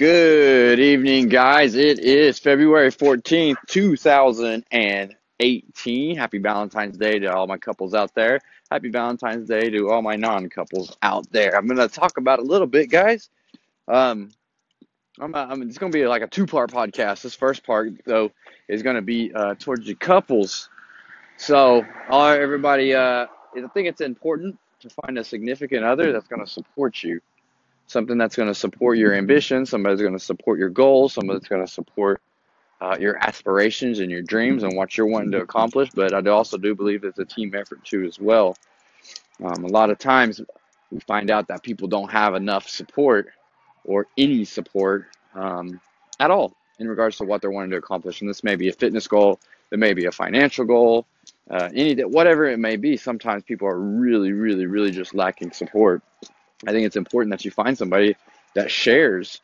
Good evening, guys. It is February 14th, 2018. Happy Valentine's Day to all my couples out there. Happy Valentine's Day to all my non couples out there. I'm going to talk about a little bit, guys. Um, I'm, I'm, it's going to be like a two part podcast. This first part, though, is going to be uh, towards the couples. So, uh, everybody, uh, I think it's important to find a significant other that's going to support you something that's going to support your ambition, somebody's going to support your goals, somebody's going to support uh, your aspirations and your dreams and what you're wanting to accomplish. But I also do believe it's a team effort too, as well. Um, a lot of times we find out that people don't have enough support or any support um, at all in regards to what they're wanting to accomplish. And this may be a fitness goal, it may be a financial goal, uh, any whatever it may be. Sometimes people are really, really, really just lacking support. I think it's important that you find somebody that shares,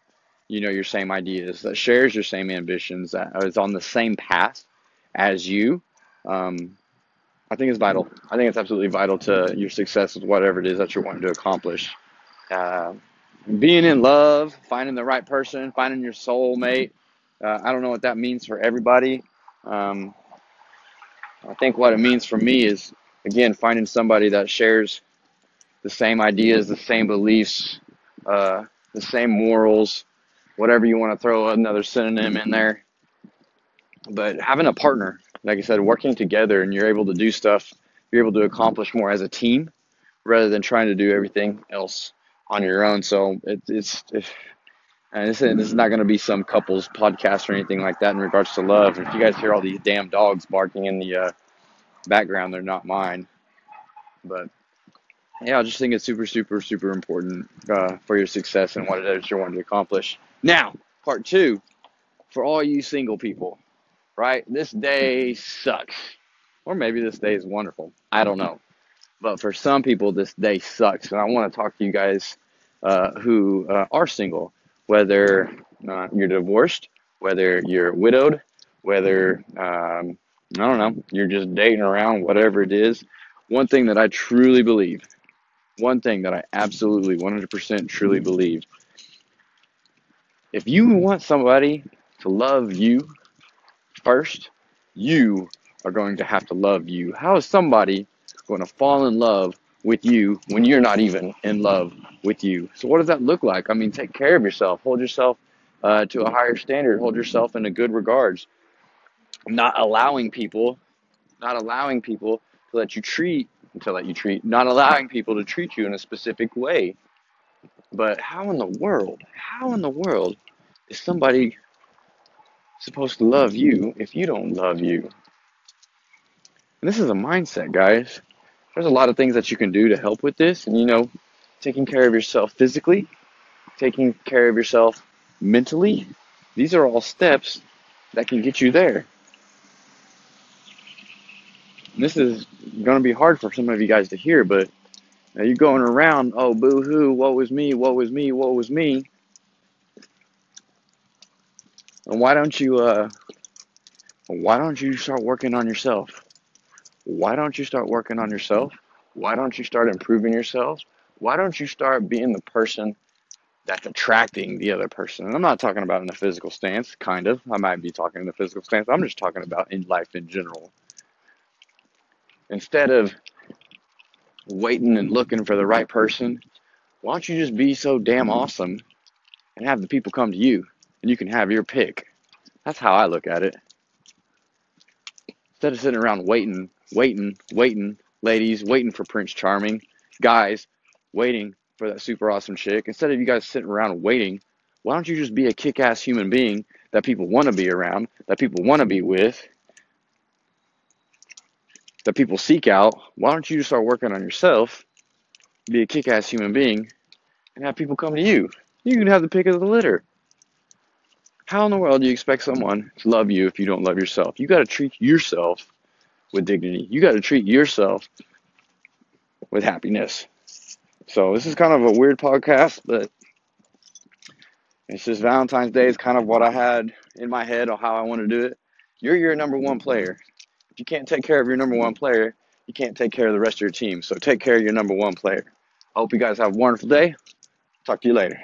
you know, your same ideas, that shares your same ambitions, that is on the same path as you. Um, I think it's vital. I think it's absolutely vital to your success with whatever it is that you're wanting to accomplish. Uh, being in love, finding the right person, finding your soulmate. Uh, I don't know what that means for everybody. Um, I think what it means for me is, again, finding somebody that shares the same ideas, the same beliefs, uh, the same morals, whatever you want to throw another synonym in there. But having a partner, like I said, working together and you're able to do stuff, you're able to accomplish more as a team rather than trying to do everything else on your own. So it, it's, it, and this, this is not going to be some couples podcast or anything like that in regards to love. If you guys hear all these damn dogs barking in the uh, background, they're not mine. But yeah, I just think it's super, super, super important uh, for your success and what it is you're wanting to accomplish. Now, part two, for all you single people, right? This day sucks. Or maybe this day is wonderful. I don't know. But for some people, this day sucks. And I want to talk to you guys uh, who uh, are single, whether you're divorced, whether you're widowed, whether, um, I don't know, you're just dating around, whatever it is. One thing that I truly believe one thing that I absolutely 100% truly believe. If you want somebody to love you first, you are going to have to love you. How is somebody going to fall in love with you when you're not even in love with you? So, what does that look like? I mean, take care of yourself, hold yourself uh, to a higher standard, hold yourself in a good regards. Not allowing people, not allowing people to let you treat to let you treat, not allowing people to treat you in a specific way. But how in the world, how in the world is somebody supposed to love you if you don't love you? And this is a mindset, guys. There's a lot of things that you can do to help with this. And, you know, taking care of yourself physically, taking care of yourself mentally, these are all steps that can get you there this is going to be hard for some of you guys to hear, but you're going around, oh, boo hoo, what was me, what was me, what was me. And why don't you, uh, why don't you start working on yourself? Why don't you start working on yourself? Why don't you start improving yourself? Why don't you start being the person that's attracting the other person? And I'm not talking about in the physical stance, kind of. I might be talking in the physical stance. I'm just talking about in life in general instead of waiting and looking for the right person, why don't you just be so damn awesome and have the people come to you and you can have your pick? That's how I look at it. Instead of sitting around waiting, waiting, waiting, ladies, waiting for Prince Charming, guys, waiting for that super awesome chick, instead of you guys sitting around waiting, why don't you just be a kick ass human being that people want to be around, that people want to be with, that people seek out, why don't you start working on yourself, be a kick ass human being, and have people come to you? You can have the pick of the litter. How in the world do you expect someone to love you if you don't love yourself? You got to treat yourself with dignity. You got to treat yourself with happiness. So this is kind of a weird podcast, but it's just Valentine's Day is kind of what I had in my head on how I want to do it. You're your number one player. If you can't take care of your number one player, you can't take care of the rest of your team. So take care of your number one player. I hope you guys have a wonderful day. Talk to you later.